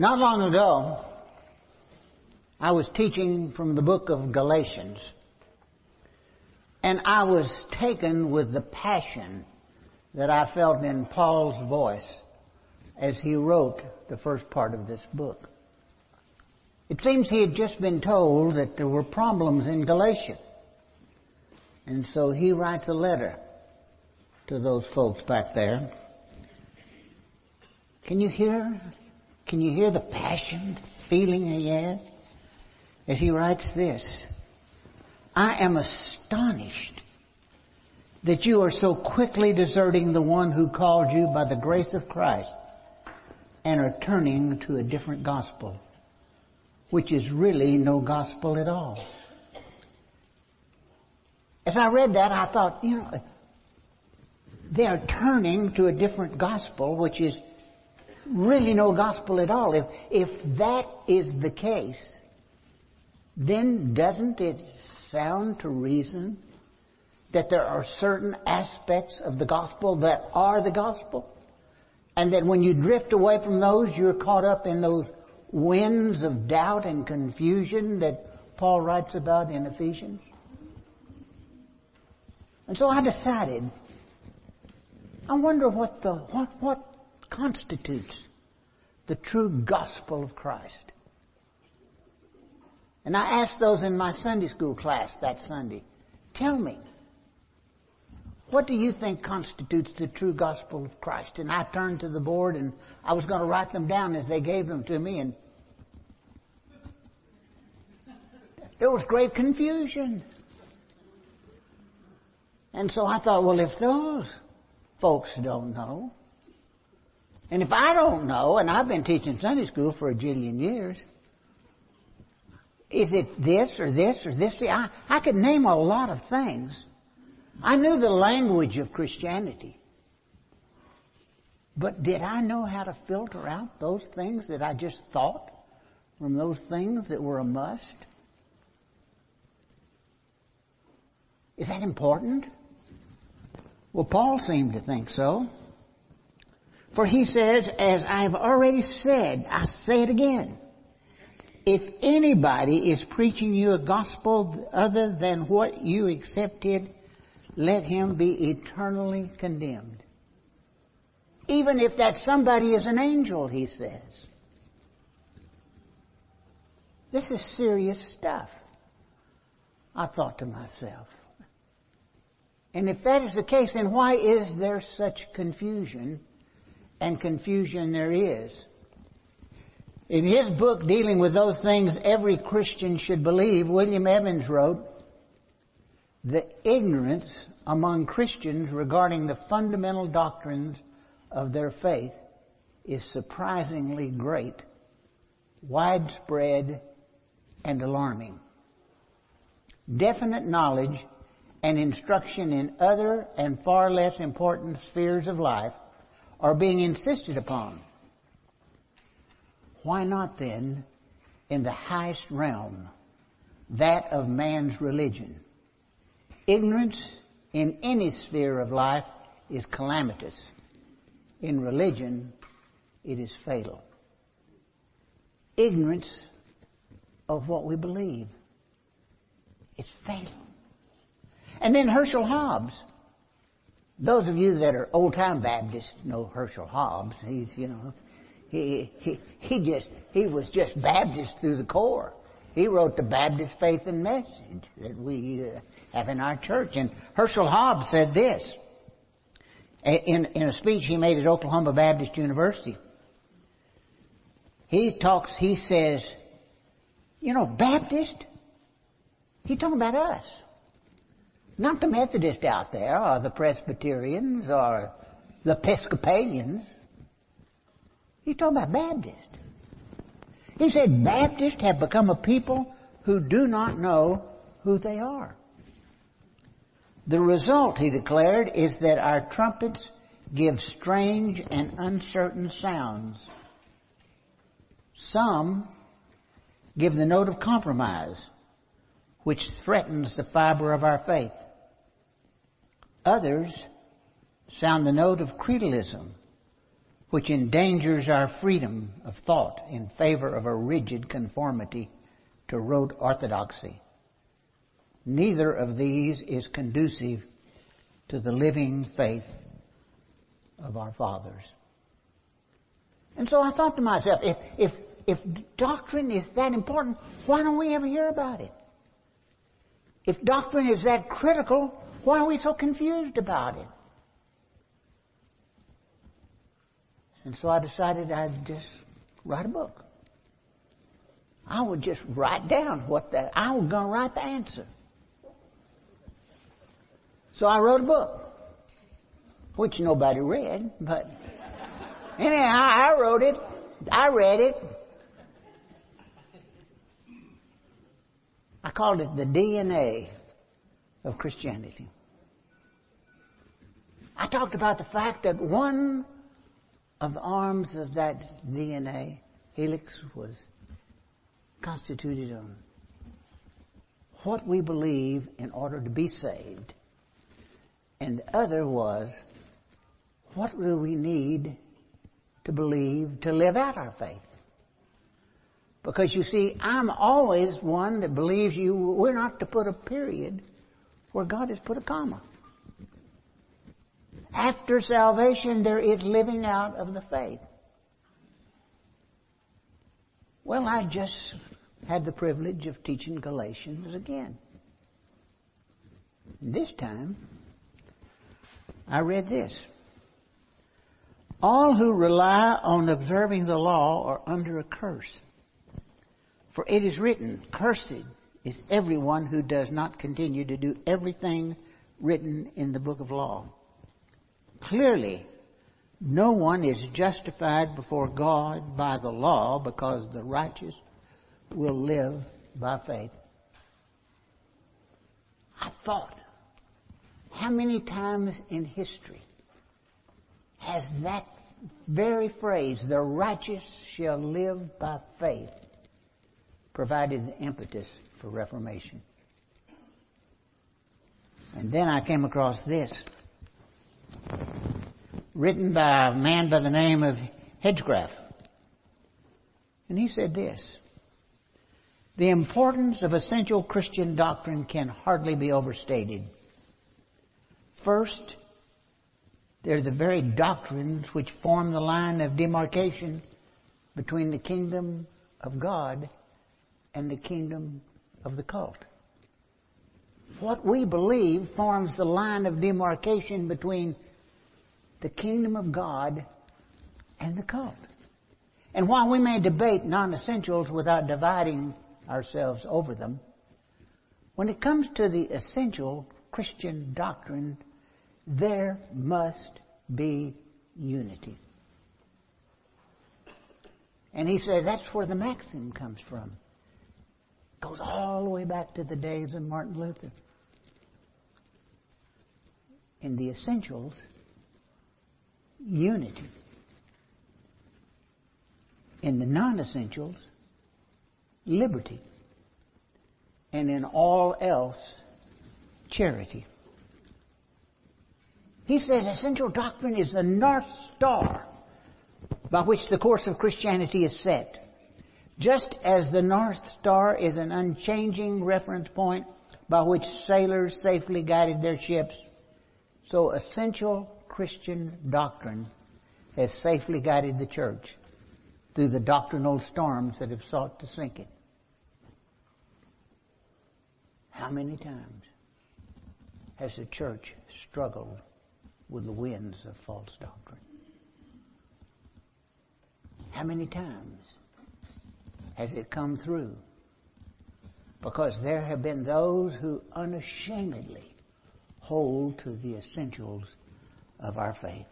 Not long ago, I was teaching from the book of Galatians, and I was taken with the passion that I felt in Paul's voice as he wrote the first part of this book. It seems he had just been told that there were problems in Galatia. And so he writes a letter to those folks back there. Can you hear can you hear the passion, the feeling he has? As he writes this, I am astonished that you are so quickly deserting the one who called you by the grace of Christ and are turning to a different gospel, which is really no gospel at all. As I read that, I thought, you know, they are turning to a different gospel, which is really no gospel at all. If, if that is the case, then doesn't it sound to reason that there are certain aspects of the gospel that are the gospel? And that when you drift away from those, you're caught up in those winds of doubt and confusion that Paul writes about in Ephesians? And so I decided, I wonder what the, what, what constitutes the true gospel of Christ. And I asked those in my Sunday school class that Sunday, tell me, what do you think constitutes the true gospel of Christ? And I turned to the board and I was going to write them down as they gave them to me and there was great confusion. And so I thought, well, if those folks don't know, and if I don't know, and I've been teaching Sunday school for a jillion years, is it this or this or this? I, I could name a lot of things. I knew the language of Christianity. But did I know how to filter out those things that I just thought from those things that were a must? Is that important? Well, Paul seemed to think so. For he says, as I've already said, I say it again. If anybody is preaching you a gospel other than what you accepted, let him be eternally condemned. Even if that somebody is an angel, he says. This is serious stuff. I thought to myself. And if that is the case, then why is there such confusion and confusion there is. In his book dealing with those things every Christian should believe, William Evans wrote, the ignorance among Christians regarding the fundamental doctrines of their faith is surprisingly great, widespread, and alarming. Definite knowledge and instruction in other and far less important spheres of life are being insisted upon. Why not then in the highest realm, that of man's religion? Ignorance in any sphere of life is calamitous. In religion, it is fatal. Ignorance of what we believe is fatal. And then Herschel Hobbs those of you that are old time Baptists know Herschel Hobbs. He's, you know, he, he, he just, he was just Baptist through the core. He wrote the Baptist Faith and Message that we uh, have in our church. And Herschel Hobbs said this in, in a speech he made at Oklahoma Baptist University. He talks, he says, you know, Baptist, he's talking about us. Not the Methodists out there, or the Presbyterians, or the Episcopalians. He's talking about Baptists. He said Baptists have become a people who do not know who they are. The result, he declared, is that our trumpets give strange and uncertain sounds. Some give the note of compromise, which threatens the fiber of our faith. Others sound the note of creedalism, which endangers our freedom of thought in favor of a rigid conformity to rote orthodoxy. Neither of these is conducive to the living faith of our fathers. And so I thought to myself, if, if, if doctrine is that important, why don't we ever hear about it? If doctrine is that critical, why are we so confused about it? And so I decided I'd just write a book. I would just write down what the, I was going to write the answer. So I wrote a book, which nobody read, but anyhow, I wrote it. I read it. I called it the DNA of Christianity. I talked about the fact that one of the arms of that DNA helix was constituted on what we believe in order to be saved and the other was, what do we need to believe to live out our faith? Because you see, I'm always one that believes you, we're not to put a period where God has put a comma. After salvation, there is living out of the faith. Well, I just had the privilege of teaching Galatians again. This time, I read this. All who rely on observing the law are under a curse. For it is written, Cursed is everyone who does not continue to do everything written in the book of law. Clearly, no one is justified before God by the law because the righteous will live by faith. I thought, how many times in history has that very phrase, the righteous shall live by faith, provided the impetus for Reformation? And then I came across this, written by a man by the name of Hanegraaff. And he said this The importance of essential Christian doctrine can hardly be overstated. First, they're the very doctrines which form the line of demarcation between the kingdom of God and the kingdom of the cult. What we believe forms the line of demarcation between the kingdom of God and the cult. And while we may debate non essentials without dividing ourselves over them, when it comes to the essential Christian doctrine, there must be unity. And he says that's where the maxim comes from. It goes all the way back to the days of Martin Luther. In the essentials, unity. In the non essentials, liberty. And in all else, charity. He says essential doctrine is the North Star by which the course of Christianity is set. Just as the North Star is an unchanging reference point by which sailors safely guided their ships, so essential Christian doctrine has safely guided the church through the doctrinal storms that have sought to sink it. How many times has the church struggled with the winds of false doctrine. How many times has it come through? Because there have been those who unashamedly hold to the essentials of our faith.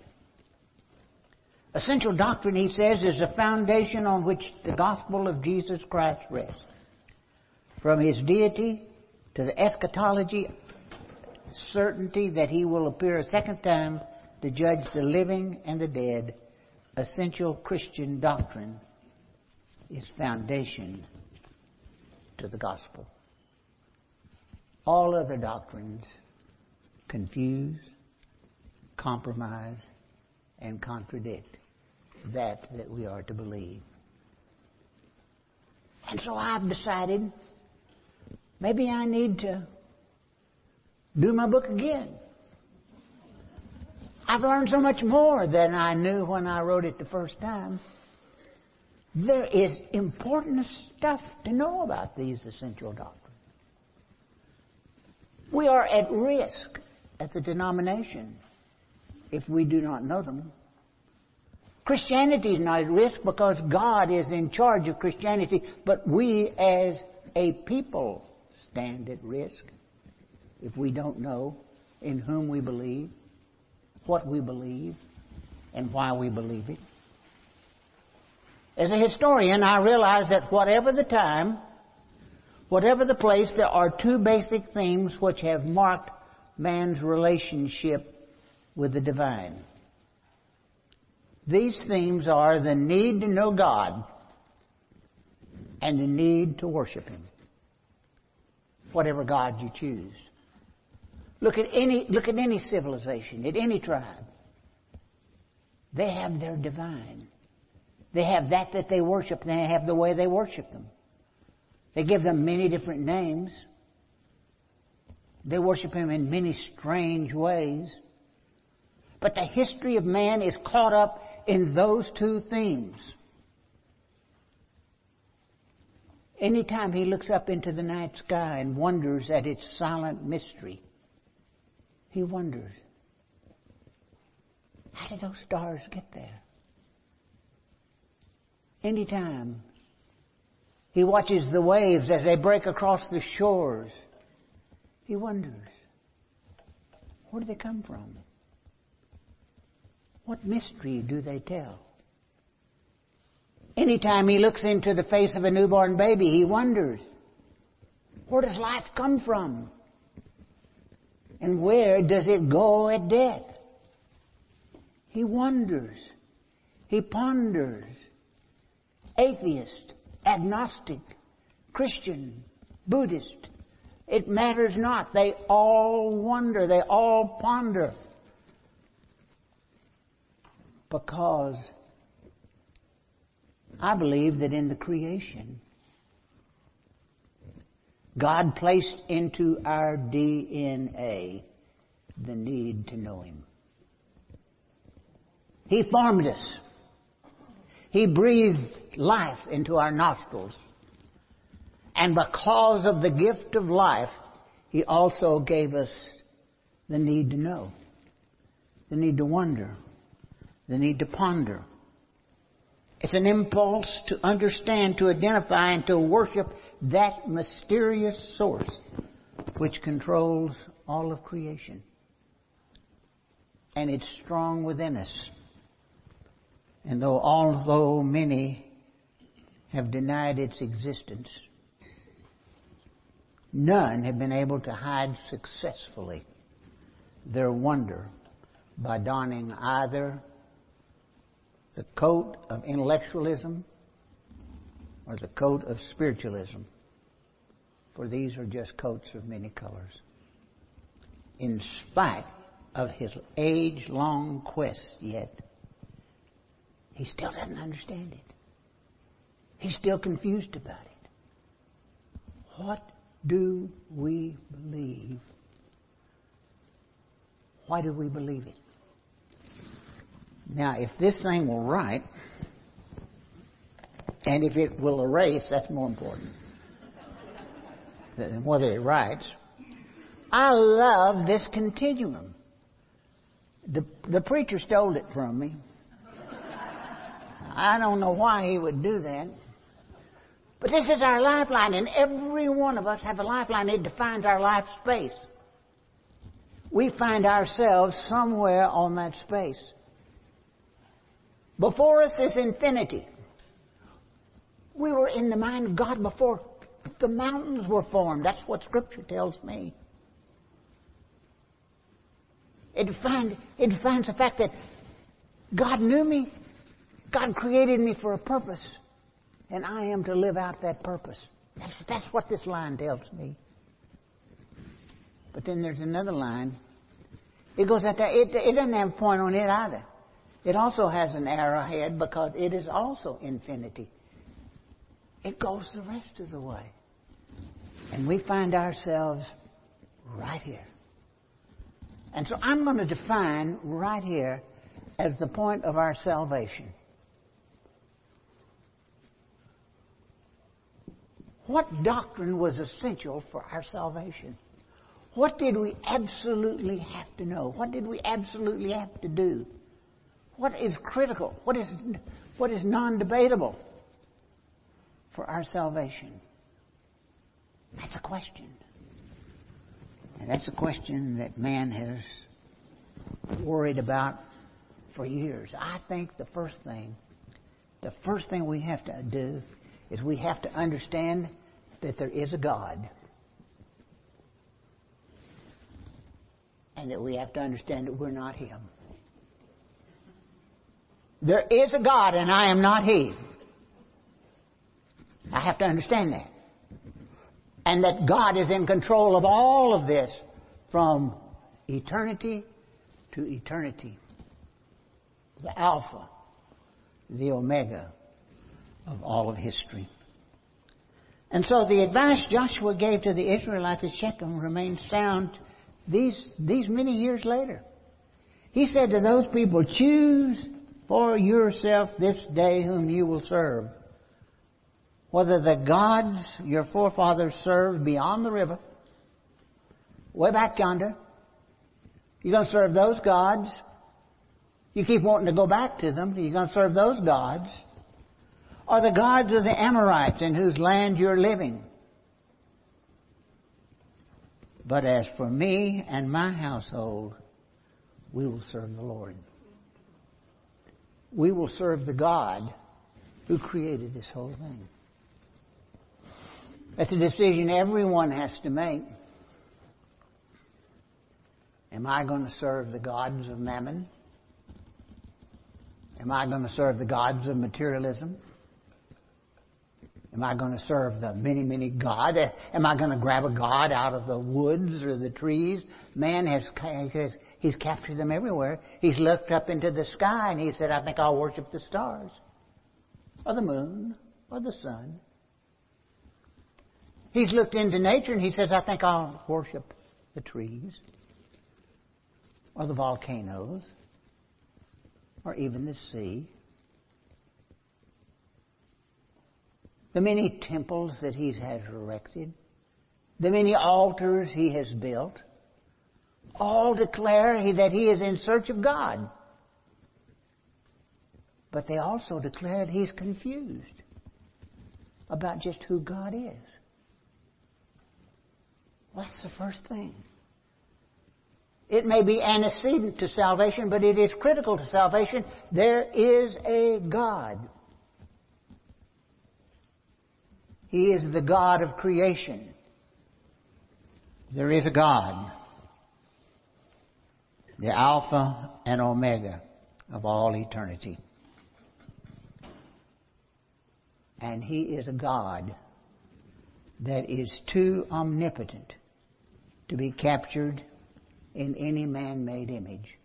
Essential doctrine, he says, is the foundation on which the gospel of Jesus Christ rests. From his deity to the eschatology certainty that he will appear a second time to judge the living and the dead, essential Christian doctrine is foundation to the gospel. All other doctrines confuse, compromise, and contradict. that that we are to believe. And so I've decided maybe I need to do my book again. I've learned so much more than I knew when I wrote it the first time. There is important stuff to know about these essential doctrines. We are at risk as a denomination if we do not know them. Christianity is not at risk because God is in charge of Christianity, but we as a people stand at risk if we don't know in whom we believe, what we believe, and why we believe it. As a historian, I realize that whatever the time, whatever the place, there are two basic themes which have marked man's relationship with the divine. These themes are the need to know God and the need to worship Him. Whatever God you choose. Look at any, look at any civilization, at any tribe. They have their divine. They have that that they worship. and They have the way they worship them. They give them many different names. They worship Him in many strange ways. But the history of man is caught up in those two themes. Anytime he looks up into the night sky and wonders at its silent mystery, he wonders, how did those stars get there? Anytime he watches the waves as they break across the shores, he wonders, where do they come from? What mystery do they tell? Anytime he looks into the face of a newborn baby, he wonders, where does life come from? And where does it go at death? He wonders. He ponders. Atheist, agnostic, Christian, Buddhist. It matters not. They all wonder. They all ponder because I believe that in the creation, God placed into our DNA the need to know Him. He formed us. He breathed life into our nostrils. And because of the gift of life, He also gave us the need to know, the need to wonder, the need to ponder. It's an impulse to understand, to identify, and to worship that mysterious source which controls all of creation. And it's strong within us. And though although many have denied its existence, none have been able to hide successfully their wonder by donning either the coat of intellectualism or the coat of spiritualism, for these are just coats of many colors. In spite of his age long quest yet, he still doesn't understand it. He's still confused about it. What do we believe? Why do we believe it? Now, if this thing will write, and if it will erase, that's more important than whether it writes. I love this continuum. The, the preacher stole it from me. I don't know why he would do that. But this is our lifeline, and every one of us have a lifeline. It defines our life space. We find ourselves somewhere on that space. Before us is infinity. We were in the mind of God before the mountains were formed. That's what Scripture tells me. It defines, it defines the fact that God knew me, God created me for a purpose, and I am to live out that purpose. That's, that's what this line tells me. But then there's another line. It goes out there. It, it doesn't have a point on it either. It also has an arrowhead because it is also infinity. It goes the rest of the way. And we find ourselves right here. And so I'm going to define right here as the point of our salvation. What doctrine was essential for our salvation? What did we absolutely have to know? What did we absolutely have to do? What is critical? What is, what is non debatable for our salvation? That's a question. And that's a question that man has worried about for years. I think the first thing, the first thing we have to do is we have to understand that there is a God. and that we have to understand that we're not Him. There is a God and I am not He. I have to understand that. And that God is in control of all of this from eternity to eternity. The Alpha, the Omega of all of history. And so the advice Joshua gave to the Israelites at Shechem remains sound these, these many years later. He said to those people, choose for yourself this day whom you will serve. Whether the gods your forefathers served beyond the river, way back yonder, you're going to serve those gods. You keep wanting to go back to them. You're going to serve those gods. Or the gods of the Amorites in whose land you're living. But as for me and my household, we will serve the Lord. We will serve the God who created this whole thing. That's a decision everyone has to make. Am I going to serve the gods of mammon? Am I going to serve the gods of materialism? Am I going to serve the many, many God? Am I going to grab a God out of the woods or the trees? Man has, he's captured them everywhere. He's looked up into the sky and he said, I think I'll worship the stars or the moon or the sun. He's looked into nature and he says, I think I'll worship the trees or the volcanoes or even the sea. The many temples that he has erected, the many altars he has built, all declare that he is in search of God. But they also declare that he's confused about just who God is. What's the first thing? It may be antecedent to salvation, but it is critical to salvation. There is a God. He is the God of creation. There is a God, the Alpha and Omega of all eternity. And He is a God that is too omnipotent to be captured in any man made image.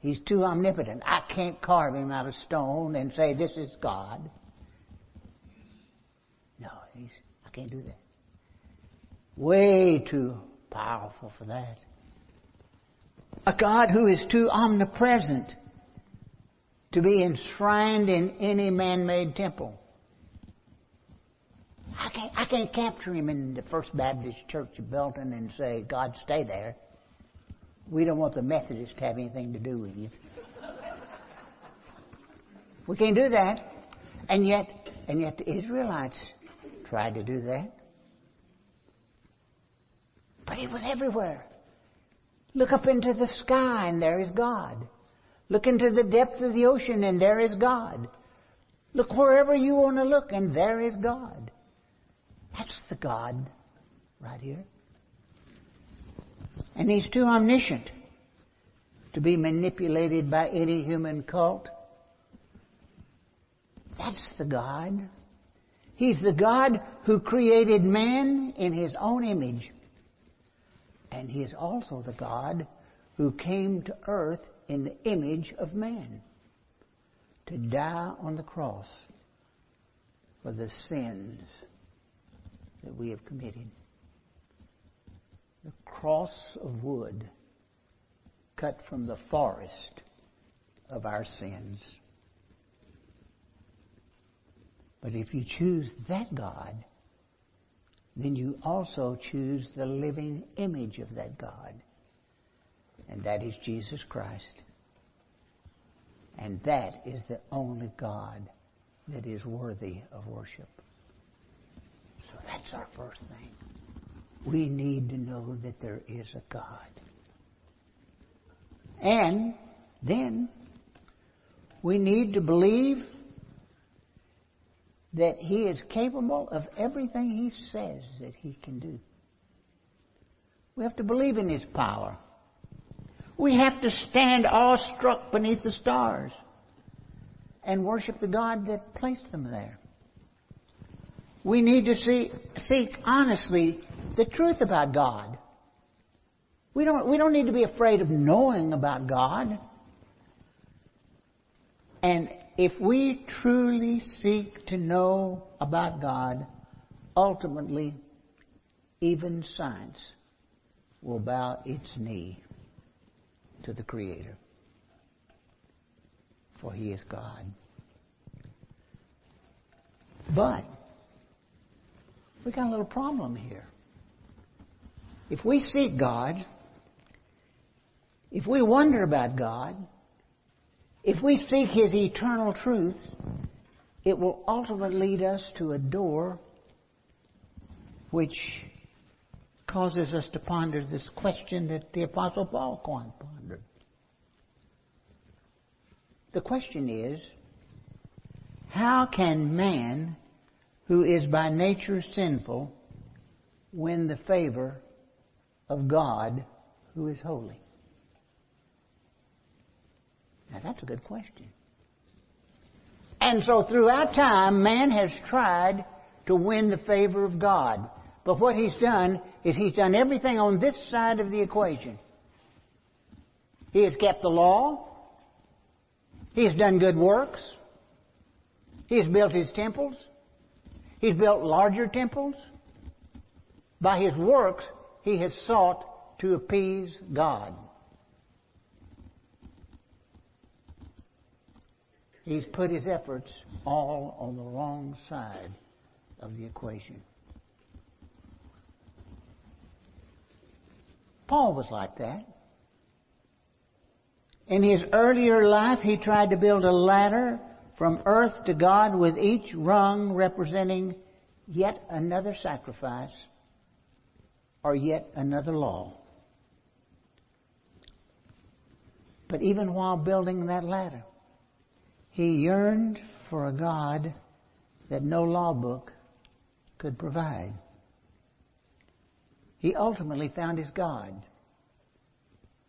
He's too omnipotent. I can't carve him out of stone and say, This is God. No, I can't do that. Way too powerful for that. A God who is too omnipresent to be enshrined in any man-made temple. I can't, I can't capture him in the First Baptist Church of Belton and say, God, stay there. We don't want the Methodists to have anything to do with you. we can't do that. And yet, and yet the Israelites tried to do that. But He was everywhere. Look up into the sky and there is God. Look into the depth of the ocean and there is God. Look wherever you want to look and there is God. That's the God right here. And He's too omniscient to be manipulated by any human cult. That's the God. He's the God who created man in his own image. And he is also the God who came to earth in the image of man to die on the cross for the sins that we have committed. The cross of wood cut from the forest of our sins. But if you choose that God, then you also choose the living image of that God. And that is Jesus Christ. And that is the only God that is worthy of worship. So that's our first thing. We need to know that there is a God. And then we need to believe that He is capable of everything He says that He can do. We have to believe in His power. We have to stand awestruck beneath the stars and worship the God that placed them there. We need to see, seek honestly the truth about God. We don't, we don't need to be afraid of knowing about God. And if we truly seek to know about God, ultimately, even science will bow its knee to the Creator. For He is God. But, we got a little problem here. If we seek God, if we wonder about God, if we seek His eternal truth, it will ultimately lead us to a door which causes us to ponder this question that the Apostle Paul pondered. The question is, how can man, who is by nature sinful, win the favor of God who is holy? Now that's a good question. And so throughout time, man has tried to win the favor of God. But what he's done is he's done everything on this side of the equation. He has kept the law. He has done good works. He has built his temples. He's built larger temples. By his works, he has sought to appease God. He's put his efforts all on the wrong side of the equation. Paul was like that. In his earlier life, he tried to build a ladder from earth to God with each rung representing yet another sacrifice or yet another law. But even while building that ladder, he yearned for a God that no law book could provide. He ultimately found his God.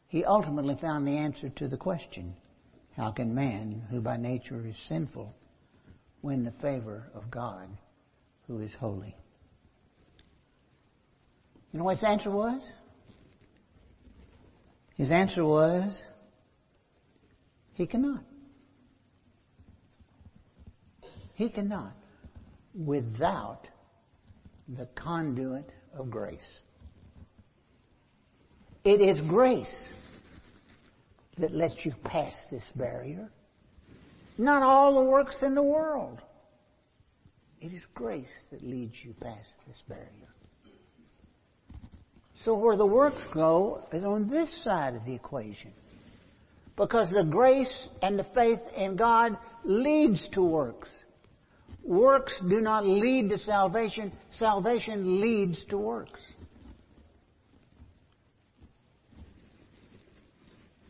He ultimately found the answer to the question, how can man, who by nature is sinful, win the favor of God, who is holy? You know what his answer was? His answer was, he cannot. He cannot without the conduit of grace. It is grace that lets you pass this barrier. Not all the works in the world. It is grace that leads you past this barrier. So where the works go is on this side of the equation. Because the grace and the faith in God leads to works. Works do not lead to salvation. Salvation leads to works.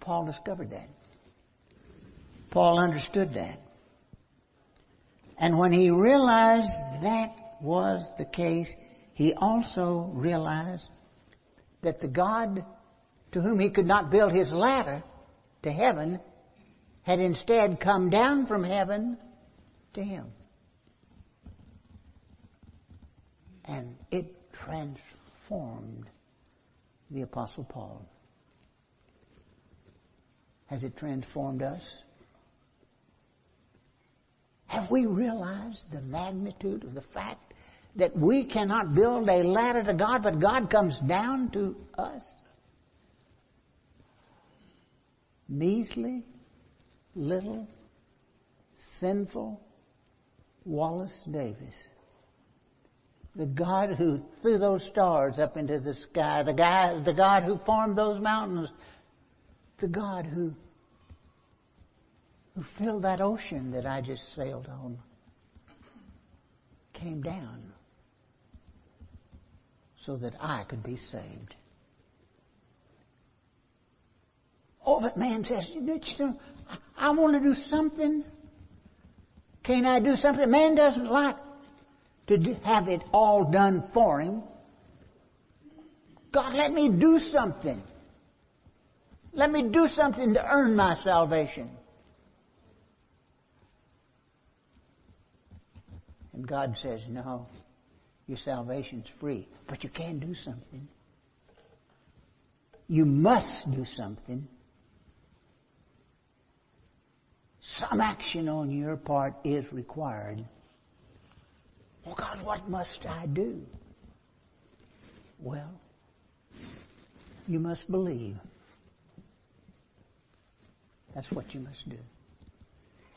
Paul discovered that. Paul understood that. And when he realized that was the case, he also realized that the God to whom he could not build his ladder to heaven had instead come down from heaven to him. And it transformed the Apostle Paul. Has it transformed us? Have we realized the magnitude of the fact that we cannot build a ladder to God, but God comes down to us? Measly, little, sinful Wallace Davis. The God who threw those stars up into the sky, the guy, the God who formed those mountains, the God who who filled that ocean that I just sailed on came down so that I could be saved. Oh, but man says, you know, I want to do something. Can I do something? Man doesn't like to have it all done for him. God, let me do something. Let me do something to earn my salvation. And God says, no, your salvation's free, but you can do something. You must do something. Some action on your part is required. Well, God, what must I do? Well, you must believe. That's what you must do.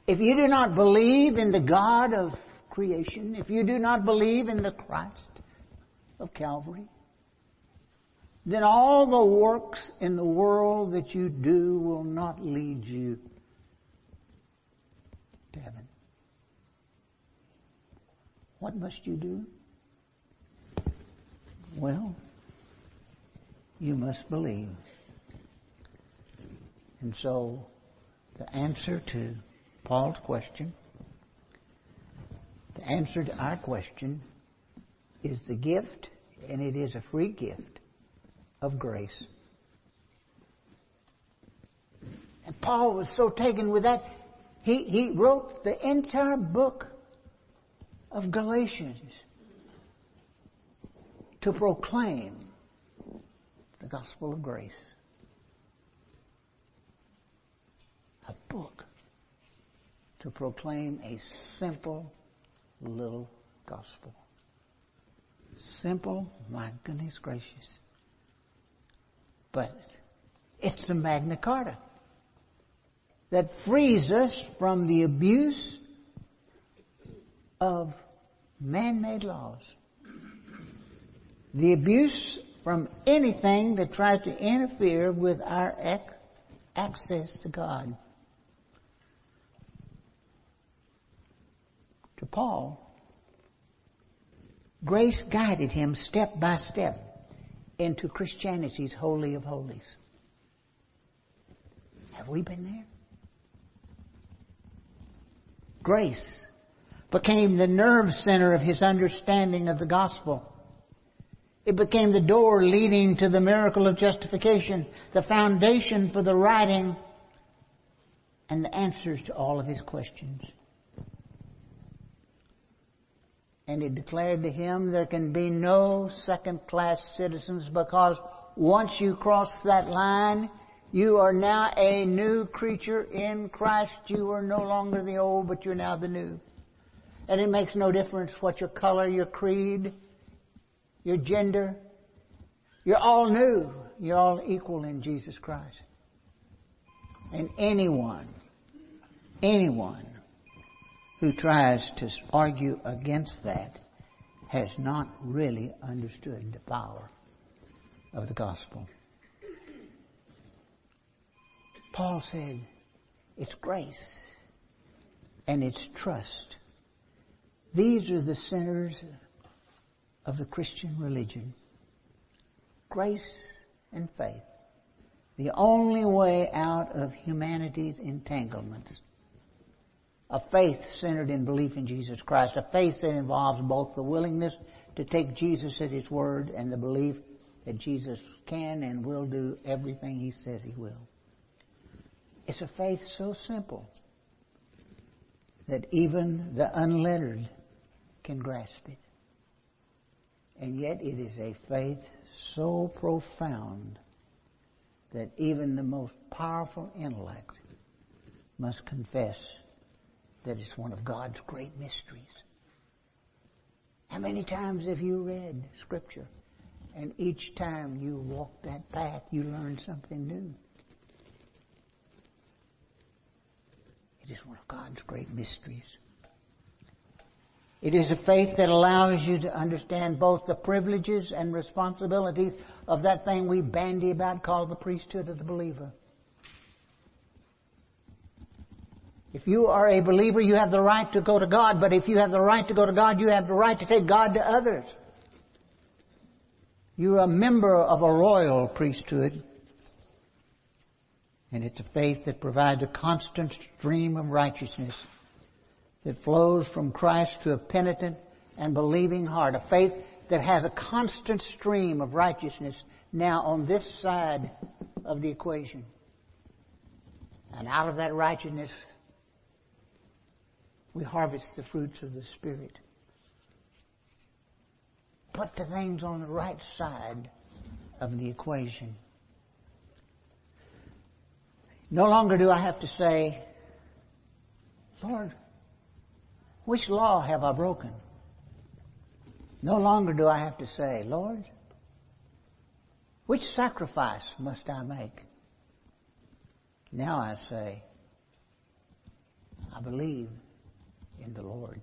If you do not believe in the God of creation, if you do not believe in the Christ of Calvary, then all the works in the world that you do will not lead you to heaven. What must you do? Well, you must believe. And so, the answer to Paul's question, the answer to our question, is the gift, and it is a free gift, of grace. And Paul was so taken with that, he, he wrote the entire book of Galatians to proclaim the gospel of grace. A book to proclaim a simple little gospel. Simple, my goodness gracious. But it's the Magna Carta that frees us from the abuse of man made laws. The abuse from anything that tries to interfere with our ac- access to God. To Paul, grace guided him step by step into Christianity's Holy of Holies. Have we been there? Grace became the nerve center of his understanding of the gospel. It became the door leading to the miracle of justification, the foundation for the writing, and the answers to all of his questions. And it declared to him there can be no second class citizens because once you cross that line, you are now a new creature in Christ. You are no longer the old, but you're now the new. And it makes no difference what your color, your creed, your gender. You're all new. You're all equal in Jesus Christ. And anyone, anyone who tries to argue against that has not really understood the power of the gospel. Paul said, it's grace and it's trust. These are the centers of the Christian religion. Grace and faith. The only way out of humanity's entanglements. A faith centered in belief in Jesus Christ. A faith that involves both the willingness to take Jesus at His word and the belief that Jesus can and will do everything He says He will. It's a faith so simple that even the unlettered can grasp it. And yet it is a faith so profound that even the most powerful intellect must confess that it's one of God's great mysteries. How many times have you read Scripture? And each time you walk that path, you learn something new. It is one of God's great mysteries. It is a faith that allows you to understand both the privileges and responsibilities of that thing we bandy about called the priesthood of the believer. If you are a believer, you have the right to go to God, but if you have the right to go to God, you have the right to take God to others. You're a member of a royal priesthood. And it's a faith that provides a constant stream of righteousness that flows from Christ to a penitent and believing heart. A faith that has a constant stream of righteousness now on this side of the equation. And out of that righteousness we harvest the fruits of the Spirit. Put the things on the right side of the equation. No longer do I have to say, Lord, which law have I broken? No longer do I have to say, Lord, which sacrifice must I make? Now I say, I believe in the Lord.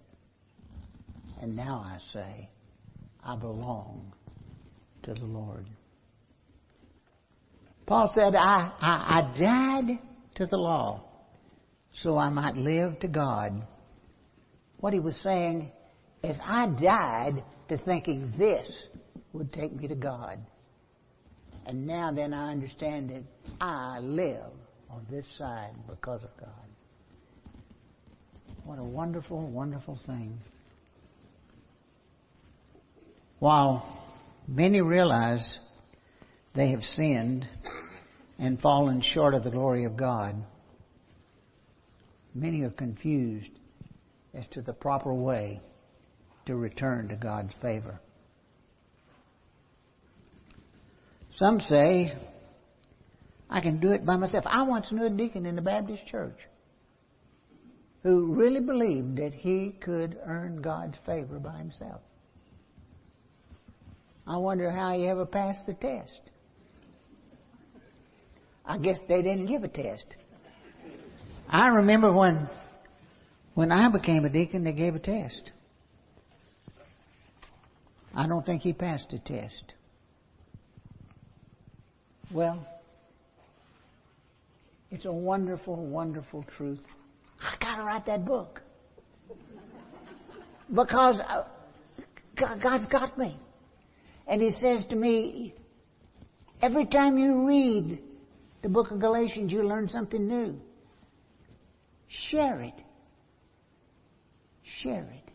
And now I say, I belong to the Lord. Paul said, I, I, I died to the law so I might live to God. What he was saying is, I died to thinking this would take me to God. And now then I understand that I live on this side because of God. What a wonderful, wonderful thing. While many realize they have sinned and fallen short of the glory of God, many are confused as to the proper way to return to God's favor. Some say, I can do it by myself. I once knew a deacon in the Baptist church who really believed that he could earn God's favor by himself. I wonder how he ever passed the test. I guess they didn't give a test. I remember when when I became a deacon, they gave a test. I don't think he passed the test. Well, it's a wonderful, wonderful truth. I got to write that book. Because uh, God's got me. And He says to me, every time you read the book of Galatians, you learn something new. Share it. Share it.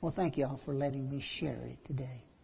Well, thank you all for letting me share it today.